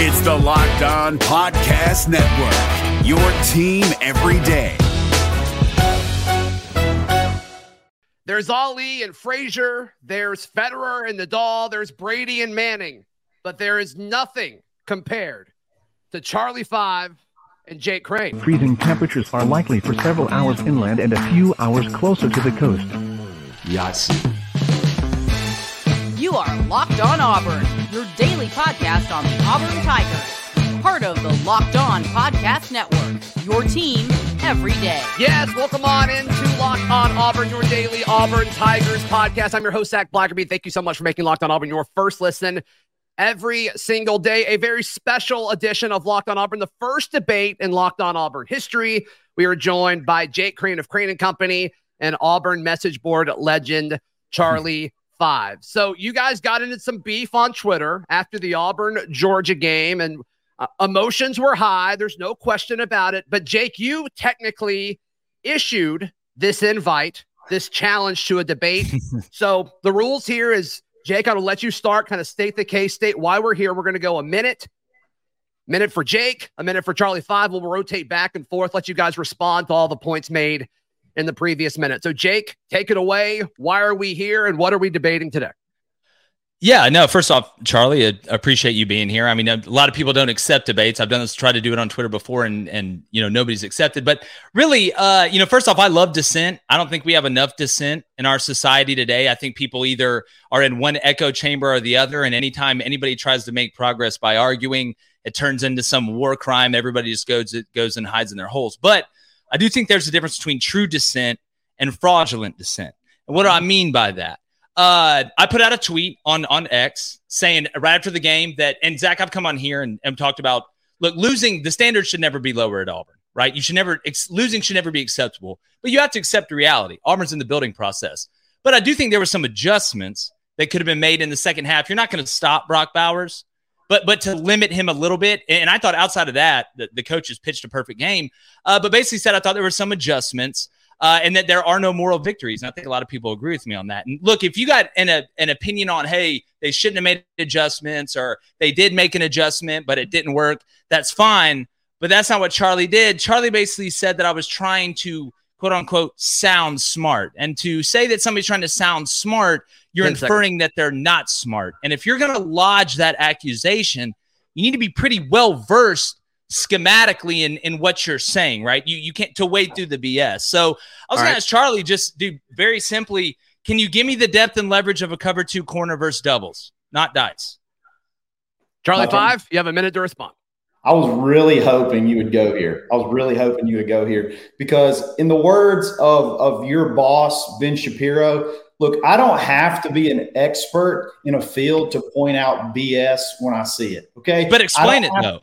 It's the Locked On Podcast Network, your team every day. There's Ali and Frazier, there's Federer and Nadal, there's Brady and Manning, but there is nothing compared to Charlie Five and Jake Crain. Freezing temperatures are likely for several hours inland and a few hours closer to the coast. Yes. You are Locked On Auburn, your daily podcast on the Auburn Tigers. Part of the Locked On Podcast Network, your team every day. Yes, welcome on into Locked On Auburn, your daily Auburn Tigers podcast. I'm your host, Zac Blackerby. Thank you so much for making Locked On Auburn your first listen every single day. A very special edition of Locked On Auburn, the first debate in Locked On Auburn history. We are joined by Jake Crain of Crain and Company and Auburn message board legend Charlie Five. So you guys got into some beef on Twitter after the Auburn Georgia game, and uh, emotions were high. There's no question about it. But Jake, you technically issued this invite, this challenge to a debate. so the rules here is Jake, I will let you start, kind of state the case, state why we're here. We're going to go a minute, minute for Jake, a minute for Charlie Five. We'll rotate back and forth, let you guys respond to all the points made in the previous minute. So, Jake, take it away. Why are we here and what are we debating today? Yeah, no, first off, Charlie, I appreciate you being here. I mean, a lot of people don't accept debates. I've done this, tried to do it on Twitter before and, and, you know, nobody's accepted. But really, uh, you know, first off, I love dissent. I don't think we have enough dissent in our society today. I think people either are in one echo chamber or the other. And anytime anybody tries to make progress by arguing, it turns into some war crime. Everybody just goes, it goes and hides in their holes. But I do think there's a difference between true dissent and fraudulent dissent. And what do I mean by that? Uh, I put out a tweet on on X saying right after the game that, and Zac, I've come on here and, and talked about look, losing the standards should never be lower at Auburn, right? You should never ex- losing should never be acceptable, but you have to accept the reality. Auburn's in the building process, but I do think there were some adjustments that could have been made in the second half. You're not going to stop Brock Bowers, but but to limit him a little bit. And I thought outside of that, the, the coaches pitched a perfect game, uh, but basically said I thought there were some adjustments uh, and that there are no moral victories. And I think a lot of people agree with me on that. And look, if you got an, a, an opinion on, hey, they shouldn't have made adjustments or they did make an adjustment, but it didn't work, that's fine. But that's not what Charlie did. Charlie basically said that I was trying to quote unquote sound smart. And to say that somebody's trying to sound smart, you're inferring seconds. that they're not smart. And if you're going to lodge that accusation, you need to be pretty well versed schematically in, in what you're saying, right? You you can't to wade through the BS. So I was gonna ask Charlie, just do very simply, can you give me the depth and leverage of a cover two corner versus doubles, not dice? Charlie five, you have a minute to respond. I was really hoping you would go here. I was really hoping you would go here because, in the words of, of your boss, Ben Shapiro, look, I don't have to be an expert in a field to point out BS when I see it. Okay. But explain it though.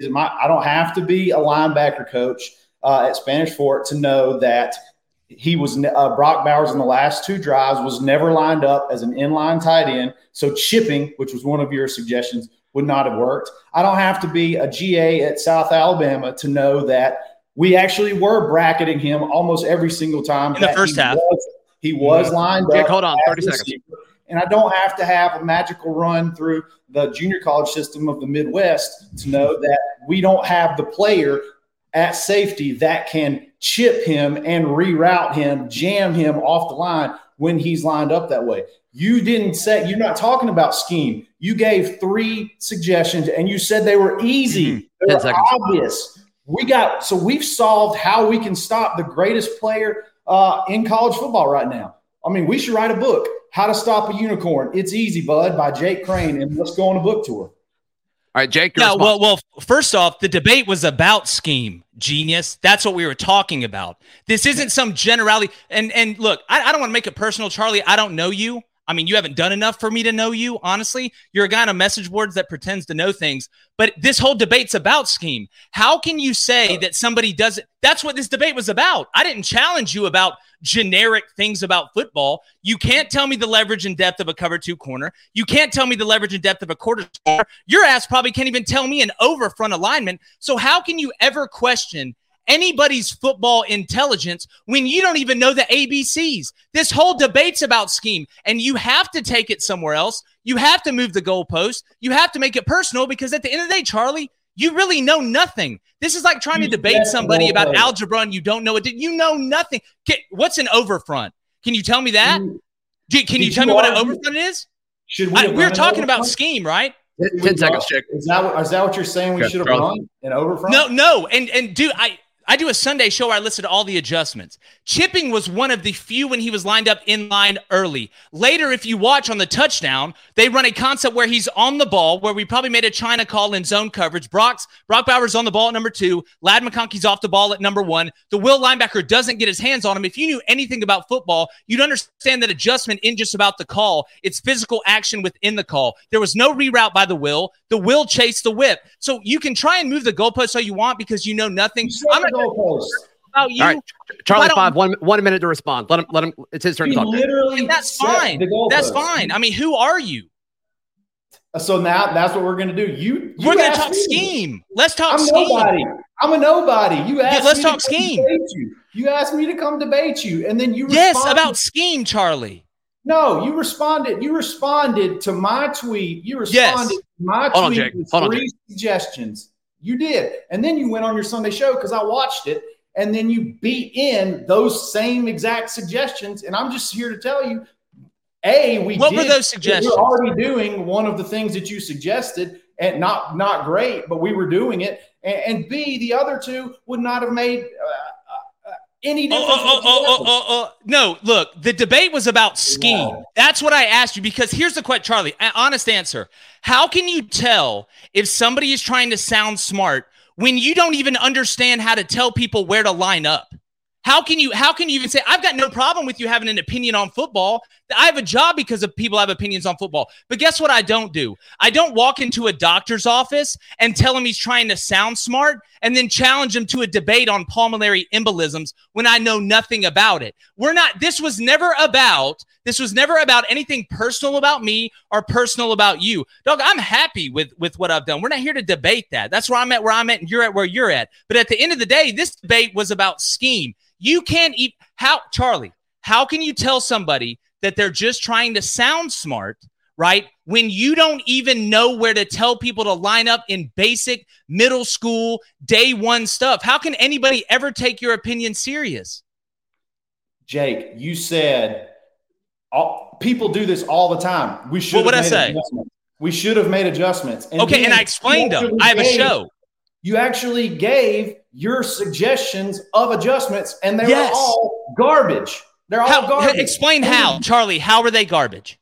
Is my I don't have to be a linebacker coach uh, at Spanish Fort to know that he was uh, Brock Bowers in the last two drives was never lined up as an inline tight end. So chipping, which was one of your suggestions, would not have worked. I don't have to be a GA at South Alabama to know that we actually were bracketing him almost every single time in the first he half. Was, he was mm-hmm. lined Jake, up. hold on, thirty seconds. And I don't have to have a magical run through the junior college system of the Midwest to know that we don't have the player at safety that can chip him and reroute him, jam him off the line when he's lined up that way. You didn't say, you're not talking about scheme. You gave three suggestions and you said they were easy, mm-hmm. they were obvious. We got, so we've solved how we can stop the greatest player uh, in college football right now. I mean, we should write a book how to Stop a Unicorn. It's Easy, Bud, by Jake Crain. And let's go on a book tour. All right, Jake. Yeah, well, well. First off, the debate was about scheme, genius. That's what we were talking about. This isn't some generality. And and look, I, I don't want to make it personal, Charlie. I don't know you. I mean, you haven't done enough for me to know you, honestly. You're a guy on message boards that pretends to know things, but this whole debate's about scheme. How can you say that somebody doesn't? That's what this debate was about. I didn't challenge you about generic things about football. You can't tell me the leverage and depth of a cover two corner. You can't tell me the leverage and depth of a quarter corner. Your ass probably can't even tell me an over front alignment. So, how can you ever question anybody's football intelligence when you don't even know the ABCs. This whole debate's about scheme, and you have to take it somewhere else. You have to move the goalpost. You have to make it personal because at the end of the day, Charlie, you really know nothing. This is like trying to debate somebody about algebra and you don't know it. You know nothing. What's an overfront? Can you tell me that? Can you tell me what an overfront is? Should we? I, we're talking about scheme, right? Ten seconds, Chick. Is that is that what you're saying? We should have run an overfront? No, no, and and do I I do a Sunday show where I listed all the adjustments. Chipping was one of the few when he was lined up in line early. Later, if you watch on the touchdown, they run a concept where he's on the ball, where we probably made a China call in zone coverage. Brock's Brock Bowers on the ball at number two. Ladd McConkey's off the ball at number one. The will linebacker doesn't get his hands on him. If you knew anything about football, you'd understand that adjustment isn't just about the call, it's physical action within the call. There was no reroute by the will. The will chased the whip. So you can try and move the goalpost all you want because you know nothing. I'm not goalposts. About you. All right, Charlie Five, one one minute to respond. Let him. Let him. It's his turn to talk. Literally, that's fine. That's fine. I mean, who are you? So now that's what we're going to do. You, you we're going to talk me. scheme. Let's talk scheme. I'm scheme. Nobody. I'm a nobody. You asked. Yeah, let's talk scheme. You. you asked me to come debate you, and then you. Yes, responded. about scheme, Charlie. No, you responded. You responded to my tweet. You responded yes. to my Hold tweet on, with Hold three on, suggestions. You did. And then you went on your Sunday show because I watched it. And then you beat in those same exact suggestions. And I'm just here to tell you, A, we What did, were those suggestions? We're already doing one of the things that you suggested and not not great, but we were doing it. And, and B, the other two would not have made uh, uh, any oh, difference. Oh, oh, oh, oh, oh, no, look, the debate was about scheme. Yeah. That's what I asked you because here's the question, Charlie. Honest answer. How can you tell if somebody is trying to sound smart when you don't even understand how to tell people where to line up? How can you how can you even say I've got no problem with you having an opinion on football? I have a job because of people have opinions on football. But guess what I don't do? I don't walk into a doctor's office and tell him he's trying to sound smart and then challenge him to a debate on pulmonary embolisms when I know nothing about it. We're not this was never about this was never about anything personal about me or personal about you. Dog, I'm happy with with what I've done. We're not here to debate that. That's where I'm at where I'm at and you're at where you're at. But at the end of the day, this debate was about scheme. You can't eat how Charlie, how can you tell somebody that they're just trying to sound smart, right? When you don't even know where to tell people to line up in basic middle school day one stuff. How can anybody ever take your opinion serious? Jake, you said all, people do this all the time. We should. What would I say? We should have made adjustments. And okay, and I explained them. I have a show. You actually gave your suggestions of adjustments, and they yes. were all garbage. They're all how, garbage. Explain how, Charlie. How were they garbage?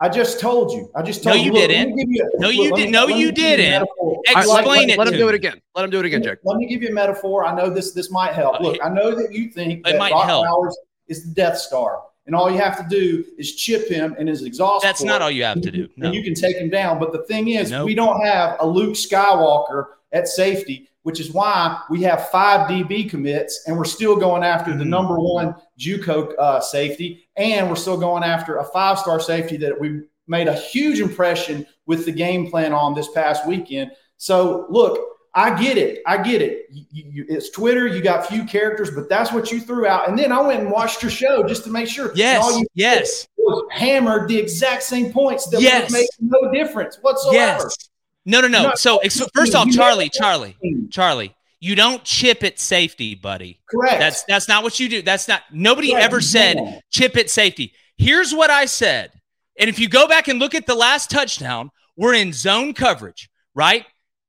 I just told you. I just told no, you. Look, didn't. You no, you did. No, you didn't. Explain it. Let, him do it again. Let him do it again, Jake. Let me give you a metaphor. I know this. This might help. Look, I know that you think it that might Brock help. Is the Death Star, and all you have to do is chip him in his exhaust. That's not all you have to do. No. And you can take him down. But the thing is, nope. we don't have a Luke Skywalker at safety which is why we have five DB commits and we're still going after the mm-hmm. number one JUCO uh, safety, and we're still going after a five star safety that we made a huge impression with the game plan on this past weekend. So look, I get it. I get it. You, you, it's Twitter. You got few characters, but that's what you threw out. And then I went and watched your show just to make sure. Yes. yes. hammered the exact same points that yes. would make no difference whatsoever. Yes. No, no, no. So first off, Charlie, Charlie, Charlie, you don't chip at safety, buddy. Correct. That's that's not what you do. That's not nobody Correct. ever said chip at safety. Here's what I said. And if you go back and look at the last touchdown, we're in zone coverage, right?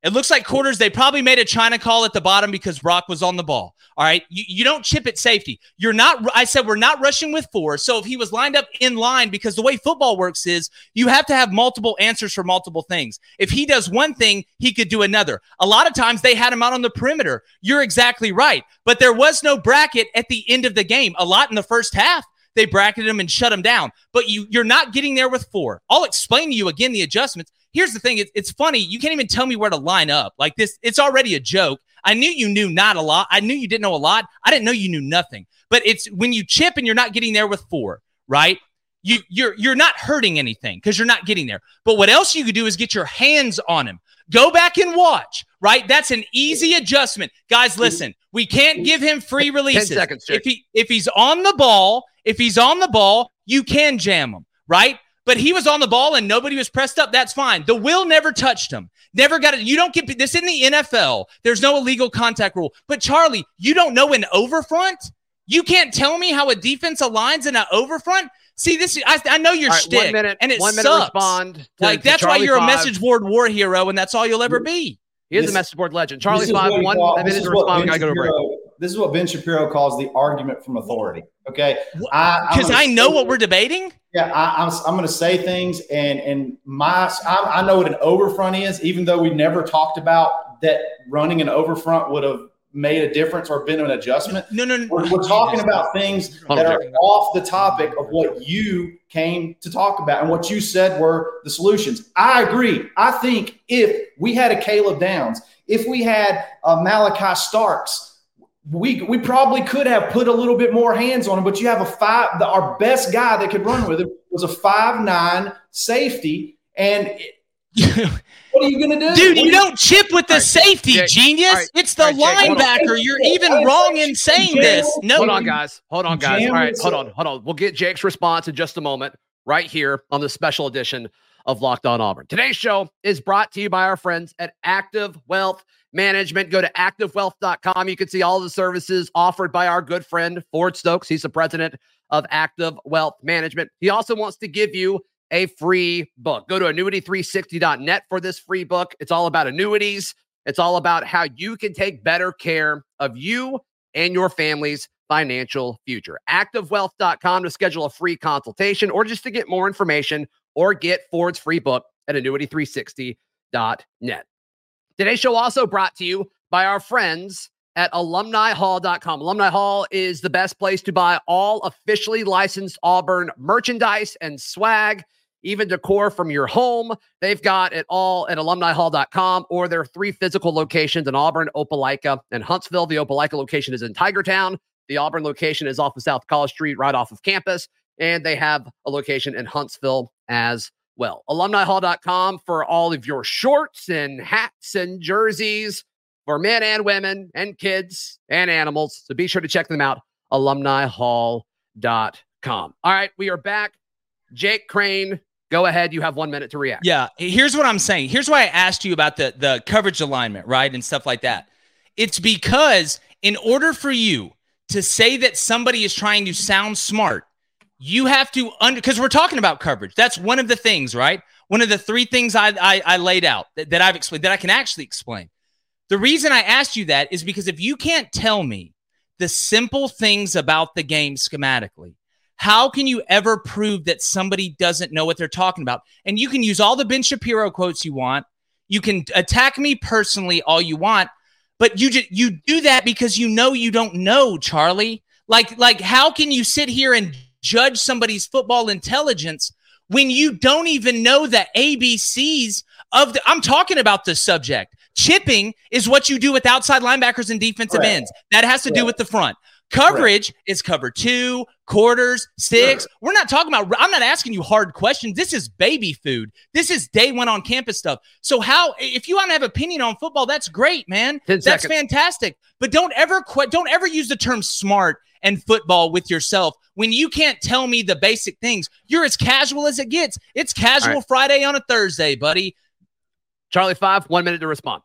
It looks like quarters, they probably made a China call at the bottom because Brock was on the ball. All right. You, you don't chip at safety. You're not, I said, we're not rushing with four. So if he was lined up in line, because the way football works is you have to have multiple answers for multiple things. If he does one thing, he could do another. A lot of times they had him out on the perimeter. You're exactly right. But there was no bracket at the end of the game. A lot in the first half they bracketed him and shut him down. But you you're not getting there with four. I'll explain to you again the adjustments. Here's the thing: it's, it's funny. You can't even tell me where to line up. Like this, it's already a joke. I knew you knew not a lot. I knew you didn't know a lot. I didn't know you knew nothing. But it's when you chip and you're not getting there with four, right? You you're you're not hurting anything because you're not getting there. But what else you could do is get your hands on him. Go back and watch, right? That's an easy adjustment. Guys, listen, we can't give him free releases. seconds, Jake. if he if he's on the ball, if he's on the ball, you can jam him, right? But he was on the ball and nobody was pressed up. That's fine. The will never touched him. Never got it. You don't get this in the NFL. There's no illegal contact rule. But Charlie, you don't know an overfront. You can't tell me how a defense aligns in an overfront. See, this I, I know your All right, shtick, one minute, and it one minute sucks. respond. to- like to that's why you're a message board war hero, and that's all you'll ever be. He is This- a message board legend. Charlie This is Five, what we one call- minute this to is what respond. We Ben gotta go to break. Shapiro- This is what Ben Shapiro calls the argument from authority. Okay, I- I'm Because I know what we're debating. Yeah, I, I'm, I'm going to say things, and and my I, I know what an overfront is, even though we never talked about that running an overfront would have made a difference or been an adjustment. No, no, no. We're, we're talking about things that are off the topic of what you came to talk about and what you said were the solutions. I agree. I think if we had a Caleb Downs, if we had a Malachi Starks, we we probably could have put a little bit more hands on him. But you have a five. The, our best guy that could run with him was a five nine safety, and it- what are you going to do, Dude, What you do don't chip with the All right, safety, Jake, genius. all right, it's the all right, Jake, linebacker. You're even wrong in saying this. No, Hold on, guys. Hold on, guys. Jam All right, hold on, hold on. We'll get Jake's response in just a moment, right here on the special edition of Locked On Auburn. Today's show is brought to you by our friends at Active Wealth Management. Go to activewealth.com. You can see all the services offered by our good friend Ford Stokes. He's the president of Active Wealth Management. He also wants to give you a free book. Go to annuity360.net for this free book. It's all about annuities. It's all about how you can take better care of you and your family's financial future. ActiveWealth.com to schedule a free consultation or just to get more information or get Ford's free book at annuity360.net. Today's show also brought to you by our friends at alumnihall.com. Alumni Hall is the best place to buy all officially licensed Auburn merchandise and swag, even decor from your home. They've got it all at alumnihall.com or their three physical locations in Auburn, Opelika, and Huntsville. The Opelika location is in Tigertown. The Auburn location is off of South College Street, right off of campus. And they have a location in Huntsville as well. Alumnihall.com for all of your shorts and hats and jerseys for men and women and kids and animals. So be sure to check them out. Alumnihall.com. All right, we are back. Jake Crain, go ahead. You have one minute to react. Yeah, here's what I'm saying. Here's why I asked you about the the coverage alignment, right, and stuff like that. It's because in order for you to say that somebody is trying to sound smart, you have to under because we're talking about coverage. That's one of the things, right? One of the three things I I, I laid out that, that I've explained that I can actually explain. The reason I asked you that is because if you can't tell me the simple things about the game schematically, how can you ever prove that somebody doesn't know what they're talking about? And you can use all the Ben Shapiro quotes you want. You can attack me personally all you want, but you just you do that because you know you don't know, Charlie. Like like how can you sit here and judge somebody's football intelligence when you don't even know the ABCs of the I'm talking about the subject. Chipping is what you do with outside linebackers and defensive Correct. ends. That has to do with the front. Coverage is cover two, quarters, six. We're not talking about, I'm not asking you hard questions. This is baby food. This is day one on campus stuff. So, how, if you want to have opinion on football, that's great, man. 10 That's seconds. fantastic. But don't ever, que- don't ever use the term smart and football with yourself when you can't tell me the basic things. You're as casual as it gets. It's casual right. Friday on a Thursday, buddy. Charlie Five, one minute to respond.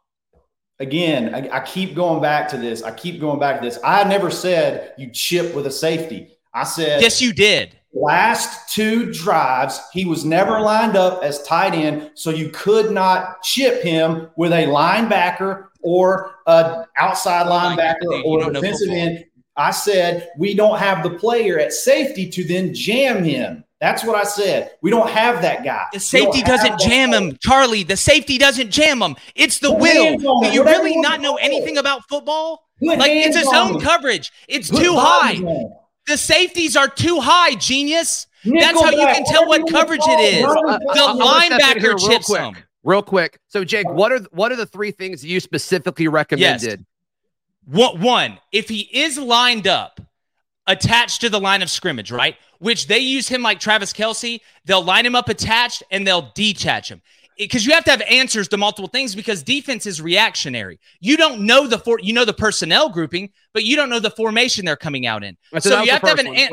Again, I, I keep going back to this. I keep going back to this. I never said you chip with a safety. I said Yes, you did. last two drives, he was never lined up as tight end, so you could not chip him with a linebacker or an outside linebacker or defensive end. I said we don't have the player at safety to then jam him. That's what I said. We don't have that guy. The safety doesn't jam player. him, Charlie. The safety doesn't jam him. It's the Put will. Do you really you not know anything about football? Put Like it's a hands on zone him. coverage. It's Put too high. bodies on. The safeties are too high, genius. That's how you can tell what coverage it is. Uh, The I'm gonna step in here linebacker real chips quick. them. Real quick. So, Jake, what are what are the three things you specifically recommended? One, one, if he is lined up, attached to the line of scrimmage, right? Which they use him like Travis Kelce, they'll line him up attached and they'll detach him. because you have to have answers to multiple things because defense is reactionary. You don't know the for you know the personnel grouping, but you don't know the formation they're coming out in. So So, you have to have an one. an-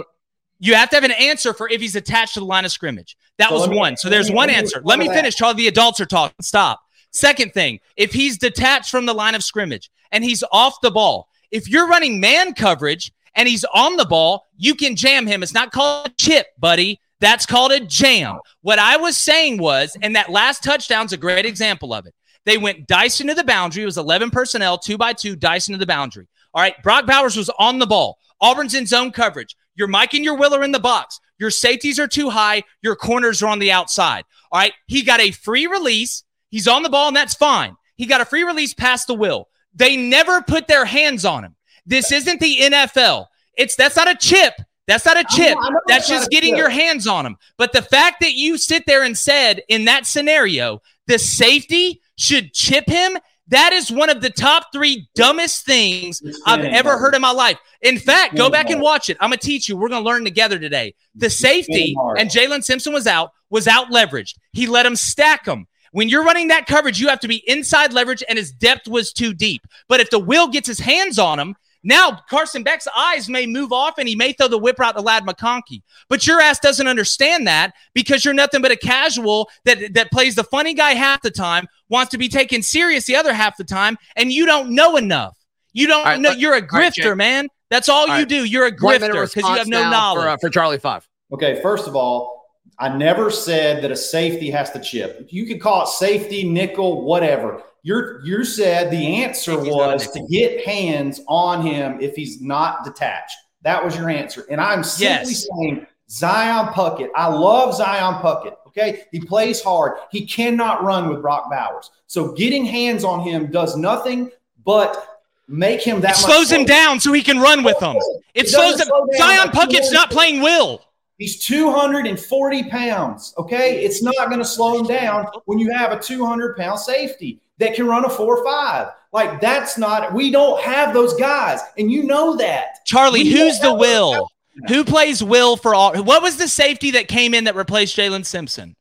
you have to have an answer for if he's attached to the line of scrimmage. That So was me- one. So there's me- one let me answer. Let me to that. finish, Charlie. The adults are talking. Stop. Second thing, if he's detached from the line of scrimmage and he's off the ball, if you're running man coverage and he's on the ball, you can jam him. It's not called a chip, buddy. That's called a jam. What I was saying was, and that last touchdown's a great example of it. They went dice into the boundary. It was 11 personnel, two by two, dice into the boundary. All right. Brock Bowers was on the ball. Auburn's in zone coverage. Your Mike and your Will are in the box. Your safeties are too high. Your corners are on the outside. All right. He got a free release. He's on the ball, and that's fine. He got a free release past the will. They never put their hands on him. This isn't the NFL. It's that's not a chip. That's not a chip. I know That's just getting your hands on him. But the fact that you sit there and said in that scenario, the safety should chip him, that is one of the top three dumbest things I've ever heard in my life. In fact, go back and watch it. I'm gonna teach you. We're gonna learn together today. The safety and Jalen Simpson was out, was out leveraged. He let him stack him. When you're running that coverage, you have to be inside leverage, and his depth was too deep. But if the will gets his hands on him, now Carson Beck's eyes may move off and he may throw the whip out to Ladd McConkey. But your ass doesn't understand that because you're nothing but a casual that, that plays the funny guy half the time, wants to be taken serious the other half the time, and you don't know enough. You don't All right, know. let- You're a grifter, Jake. man. That's all, All you right. do. You're a grifter because you have no knowledge. for, uh, for Charlie Five. Okay, first of all, I never said that a safety has to chip. You could call it safety, nickel, whatever. You're you said the answer Safety's not a was to get hands on him if he's not detached. That was your answer. And I'm simply Yes. saying Zion Puckett. I love Zion Puckett. Okay. He plays hard. He cannot run with Brock Bowers. So getting hands on him does nothing but make him that It much slows him down so he can run with them. It It slows him. slow Zion Puckett's not playing Will. He's 240 pounds. Okay. It's not going to slow him down when you have a 200 pound safety that can run a 4 5. Like, that's not, we don't have those guys. And you know that. Charlie, We who's the Will? Who plays Will for all? What was the safety that came in that replaced Jalen Simpson?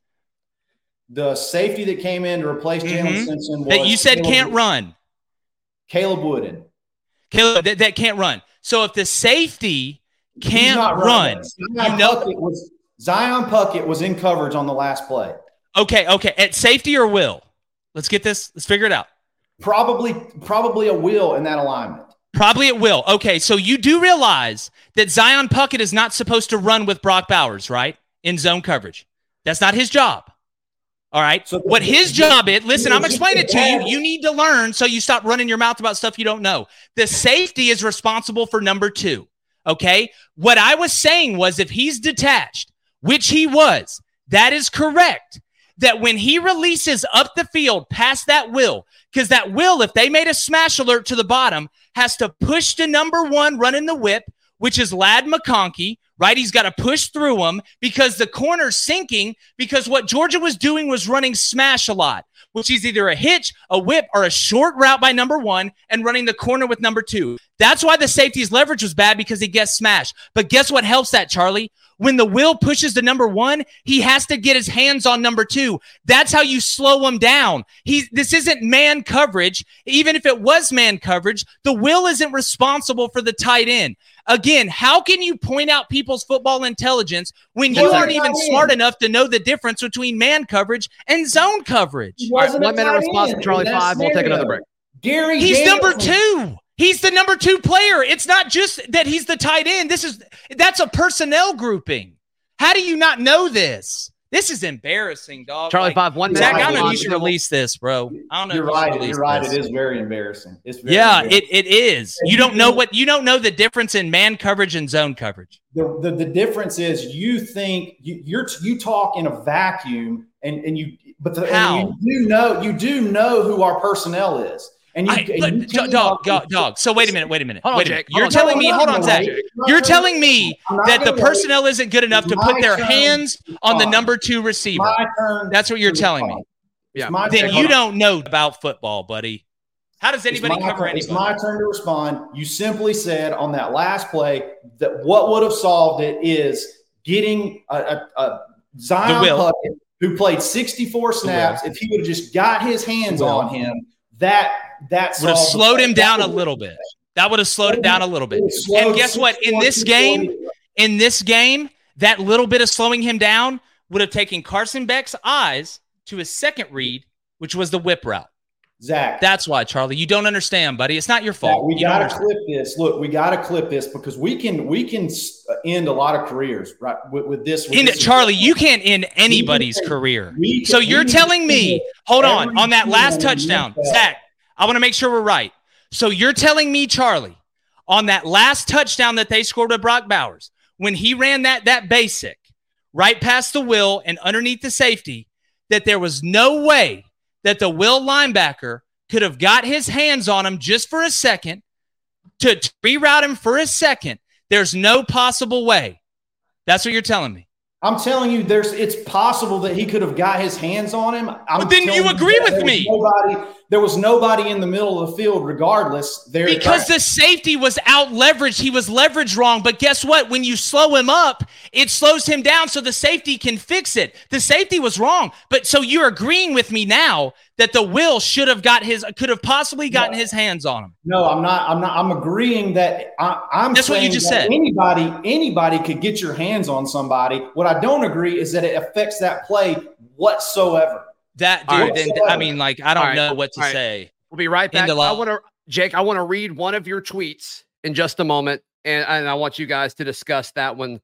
The safety that came in to replace Jalen Mhm. Simpson was That you said Caleb, can't run. Caleb Wooden. Caleb, that, that can't run. So if the safety can't run, running. you Zion know. Puckett was, Zion Puckett was in coverage on the last play. Okay, okay. At safety or Will? Let's get this. Let's figure it out. Probably, probably a will in that alignment. Probably it will. Okay, so you do realize that Zion Puckett is not supposed to run with Brock Bowers, right? In zone coverage. That's not his job. All right. So- what his job is, listen, I'm explaining it to you. You need to learn so you stop running your mouth about stuff you don't know. The safety is responsible for number two. Okay. What I was saying was if he's detached, which he was, that is correct. That when he releases up the field past that will, because that will, if they made a smash alert to the bottom, has to push to number one running the whip, which is Ladd McConkey, right? He's got to push through him because the corner's sinking because what Georgia was doing was running smash a lot, which is either a hitch, a whip, or a short route by number one and running the corner with number two. That's why the safety's leverage was bad because he gets smashed. But guess what helps that, Charlie? When the will pushes to number one, he has to get his hands on number two. That's how you slow him down. He this isn't man coverage. Even if it was man coverage, the will isn't responsible for the tight end. Again, how can you point out people's football intelligence when you aren't even tight end. smart enough to know the difference between man coverage and zone coverage? He All right, one minute response from Charlie in that Five. We'll take another break. Gary, He's number two. He's the number two player. It's not just that he's the tight end. This is that's a personnel grouping. How do you not know this? This is embarrassing, dog. Charlie Like, Five. One minute. Zac, I don't know if you should release this, bro. I don't know. You're if you should right. release You're right. this. It is very embarrassing. It's very Yeah, embarrassing. it, it is. You don't know what you don't know the difference in man coverage and zone coverage. the, the the difference is you think you, you're you talk in a vacuum and and you but the, How? and you do know you do know who our personnel is and you, I, and but, you do- cannot- dog, dog, dog. So wait a minute, wait a minute, Hold on, wait a minute. Jake. You're on, telling Jake. me, I'm hold on, Zac. wait. You're gonna telling wait. me that the gonna wait. personnel isn't good enough to put their hands on the number two receiver. That's what you're telling me. Yeah. Then you don't know about football, buddy. How does anybody it's my, cover turn- It's my turn to respond. You simply said on that last play that what would have solved it is getting a, a, a Zion Puckett who played 64 snaps, if he would have just got his hands on him, that that would have slowed him down a little bit. That would have slowed him down a little bit. And guess what? In this game, in this game, that little bit of slowing him down would have taken Carson Beck's eyes to his second read, which was the whip route. Zac, That's why, Charlie. You don't understand, buddy. It's not your Zac, fault. we You got to understand. clip this. Look, we got to clip this because we can we can uh, end a lot of careers right with, with this. With In, this Charlie, you can't end anybody's can- career. we So you're telling me, hold on, on that last touchdown. Zac, I want to make sure we're right. So you're telling me, Charlie, on that last touchdown that they scored with Brock Bowers, when he ran that that basic right past the will and underneath the safety, that there was no way that the will linebacker could have got his hands on him just for a second to, reroute him for a second. There's no possible way. That's what you're telling me. I'm telling you, there's it's possible that he could have got his hands on him. I'm But then you agree that with me. Nobody, there was nobody in the middle of the field, regardless. There Because the safety was out leveraged. He was leveraged wrong. But guess what? When you slow him up, it slows him down so the safety can fix it. The safety was wrong. But so you're agreeing with me now that the will should have got his, could have possibly gotten his hands on him. No, I'm not. I'm not. I'm agreeing that I, I'm. That's what you just said. Anybody, anybody could get your hands on somebody. What I don't agree is that it affects that play whatsoever. That dude, right. then, I mean, like, I don't All right. know what to All right. say. We'll be right back. I want to, Jake, I want to read one of your tweets in just a moment. And, and I want you guys to discuss that one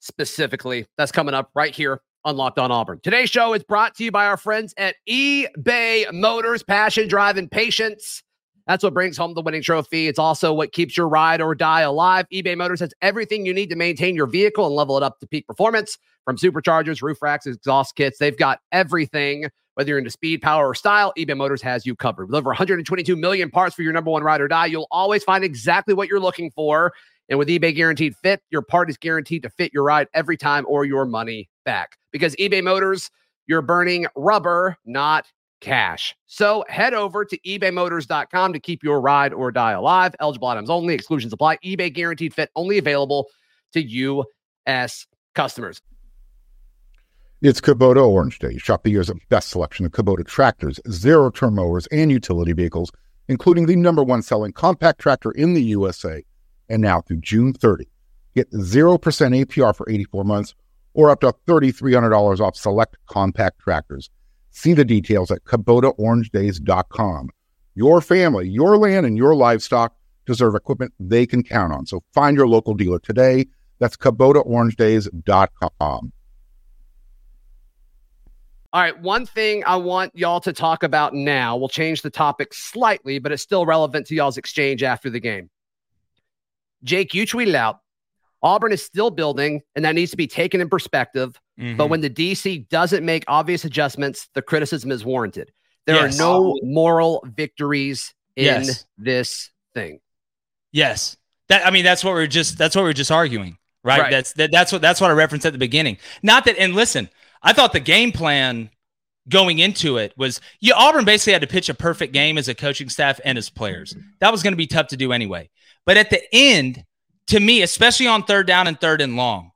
specifically. That's coming up right here on Locked on Auburn. Today's show is brought to you by our friends at eBay Motors. Passion, drive, and patience. That's what brings home the winning trophy. It's also what keeps your ride or die alive. eBay Motors has everything you need to maintain your vehicle and level it up to peak performance from superchargers, roof racks, exhaust kits. They've got everything. Whether you're into speed, power, or style, eBay Motors has you covered. With over 122 million parts for your number one ride or die, you'll always find exactly what you're looking for. And with eBay Guaranteed Fit, your part is guaranteed to fit your ride every time or your money back. Because eBay Motors, you're burning rubber, not cash. So head over to ebaymotors.com to keep your ride or die alive. Eligible items only, exclusions apply. eBay Guaranteed Fit only available to U.S. customers. It's Kubota Orange Day. Shop the year's best selection of Kubota tractors, zero turn mowers, and utility vehicles, including the number one selling compact tractor in the USA. And now through June 30, get 0% APR for 84 months or up to $3,300 off select compact tractors. See the details at KubotaOrangeDays.com. Your family, your land, and your livestock deserve equipment they can count on. So find your local dealer today. That's KubotaOrangeDays.com. All right, one thing I want y'all to talk about now. We'll change the topic slightly, but it's still relevant to y'all's exchange after the game. Jake, you tweeted out Auburn is still building, and that needs to be taken in perspective. Mm-hmm. But when the DC doesn't make obvious adjustments, the criticism is warranted. There Yes. are no moral victories in Yes. this thing. Yes. That I mean that's what we're just that's what we're just arguing, right? Right. That's that, that's what that's what I referenced at the beginning. Not that and listen, I thought the game plan going into it was yeah, Auburn basically had to pitch a perfect game as a coaching staff and as players. That was going to be tough to do anyway. But at the end, to me, especially on third down and third and long,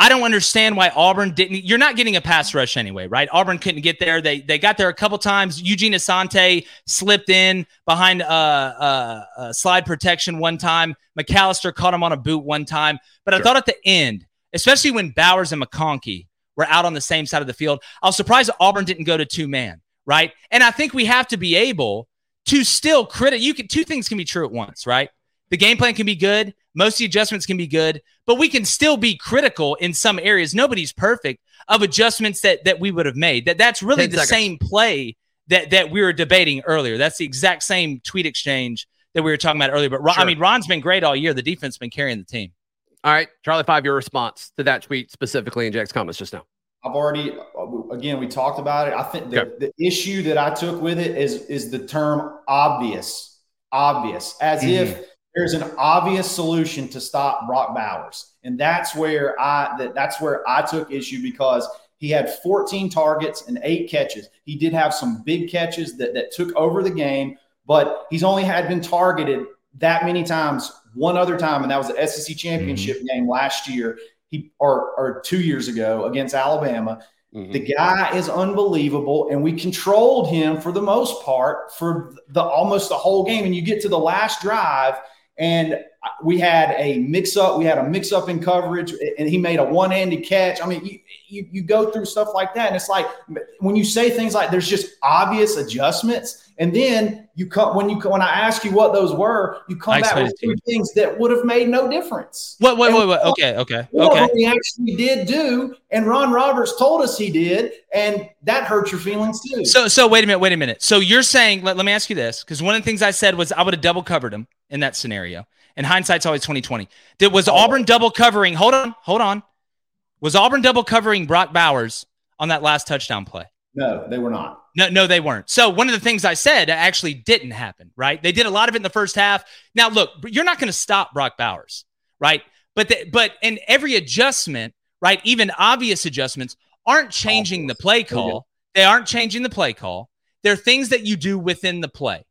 I don't understand why Auburn didn't. You're not getting a pass rush anyway, right? Auburn couldn't get there. They they got there a couple times. Eugene Asante slipped in behind uh, uh, uh, slide protection one time. McAllister caught him on a boot one time. But I thought at the end, especially when Bowers and McConkey were out on the same side of the field, I was surprised Auburn didn't go to two man, right? And I think we have to be able to still credit. You can two things can be true at once, right? The game plan can be good. Most of the adjustments can be good, but we can still be critical in some areas. Nobody's perfect of adjustments that that we would have made. That that's really the seconds. same play that that we were debating earlier. That's the exact same tweet exchange that we were talking about earlier. But Ron, I mean, Ron's been great all year. The defense has been carrying the team. All right, Charlie Five, your response to that tweet specifically in Jack's comments just now. I've already, again, we talked about it. I think the, Okay. the issue that I took with it is is the term obvious, obvious, as Mhm. if there's an obvious solution to stop Brock Bowers, and that's where I that that's where I took issue because he had 14 targets and eight catches. He did have some big catches that that took over the game, but he's only had been targeted that many times one other time, and that was the SEC championship game last year. He or or two years ago against Alabama. Mm-hmm. The guy is unbelievable, and we controlled him for the most part for the almost the whole game. And you get to the last drive, and we had a mix up. We had a mix up in coverage, and he made a one handed catch. I mean, you, you, you go through stuff like that, and it's like when you say things like there's just obvious adjustments, and then you come when you when I ask you what those were, you come back with two things that would have made no difference. What? Wait, wait, wait. Okay, okay, okay. What we actually did do, and Ron Roberts told us he did, and that hurt your feelings too. So, so wait a minute, wait a minute. So you're saying, let, let me ask you this, because one of the things I said was I would have double covered him in that scenario. And hindsight's always 2020. Did was oh. Auburn double covering? Hold on, hold on. Was Auburn double covering Brock Bowers on that last touchdown play? No, they were not. No, no, they weren't. So one of the things I said actually didn't happen, right? They did a lot of it in the first half. Now, look, you're not going to stop Brock Bowers, right? But the, but in every adjustment, right, even obvious adjustments aren't changing the play call. They aren't changing the play call. They're things that you do within the play,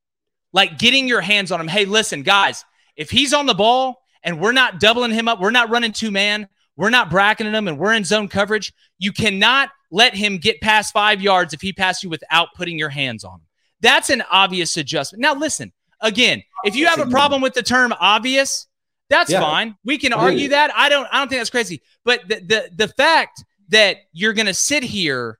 like getting your hands on him. Hey, listen, guys, if he's on the ball and we're not doubling him up, we're not running two man, we're not bracketing him, and we're in zone coverage, you cannot let him get past five yards if he passes you without putting your hands on him. That's an obvious adjustment. Now, listen, again, if you have a problem with the term obvious, that's yeah. fine. We can argue that. I don't I don't think that's crazy. But the the, the fact that you're going to sit here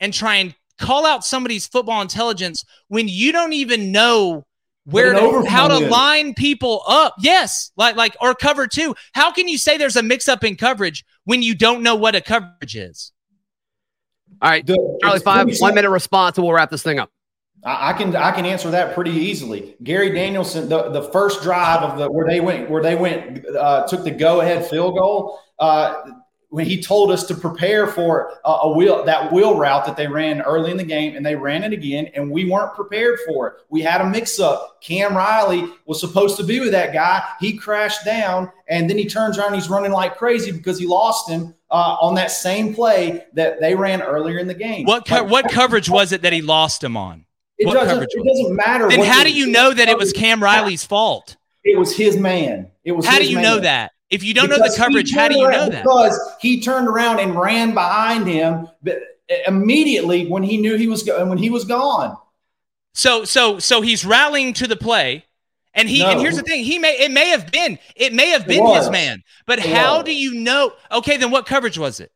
and try and call out somebody's football intelligence when you don't even know where to, how to is. line people up. Yes, like like or cover two. How can you say there's a mix up in coverage when you don't know what a coverage is? All right, the, Charlie five one minute response, and we'll wrap this thing up. I, I can I can answer that pretty easily. Gary Danielson, the, the first drive of the where they went where they went uh, took the go ahead field goal. Uh, when he told us to prepare for a, a, wheel that wheel route that they ran early in the game and they ran it again and we weren't prepared for it. We had a mix up cam riley was supposed to be with that guy. He crashed down and then he turns around he's running like crazy because he lost him uh, on that same play that they ran earlier in the game. What co- what coverage was it that he lost him on? It, doesn't, it doesn't matter then how do you know that it was cam riley's fault? It was his man. It was how do you man. know that if you don't because know the coverage, how do you know that? Because he turned around and ran behind him uh, immediately when he knew he was go- when he was gone. So so so he's rallying to the play. And he no. and here's the thing, he may it may have been it may have been his man. But it how was. do you know? Okay, then what coverage was it?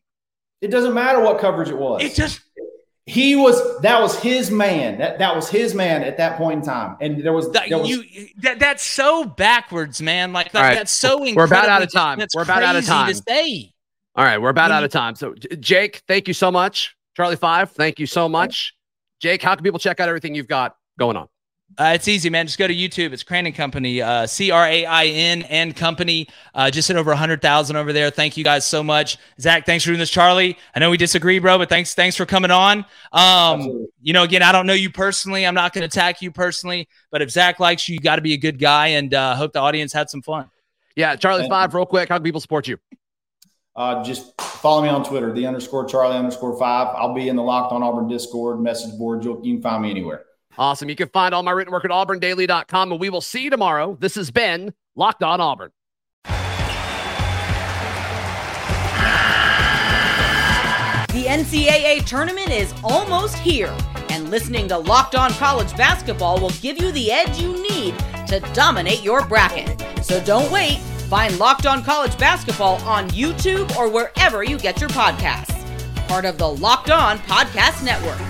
It doesn't matter what coverage it was. It just he was that was his man. That that was his man at that point in time. And there was, there was you that that's so backwards, man. Like, like right. that's so We're about out of time. We're about out of time. To say. All right, we're about out of time. So Jake, thank you so much. Charlie Five, thank you so much. Jake, how can people check out everything you've got going on? Uh, it's easy, man. Just go to YouTube. It's Crain and Company, uh, C R A I N and Company. Uh, just hit over hundred thousand over there. Thank you guys so much, Zac. Thanks for doing this, Charlie. I know we disagree, bro, but thanks, thanks for coming on. Um, you know, again, I don't know you personally. I'm not going to attack you personally, but if Zac likes you, you got to be a good guy, and uh, hope the audience had some fun. Yeah, Charlie Five, real quick. How can people support you? Uh, just follow me on Twitter, the underscore Charlie underscore five. I'll be in the Locked On Auburn Discord message board. You can find me anywhere. Awesome. You can find all my written work at auburndaily.com, and we will see you tomorrow. This has been Locked On Auburn. The NCAA tournament is almost here, and listening to Locked On College Basketball will give you the edge you need to dominate your bracket. So don't wait. Find Locked On College Basketball on YouTube or wherever you get your podcasts. Part of the Locked On Podcast Network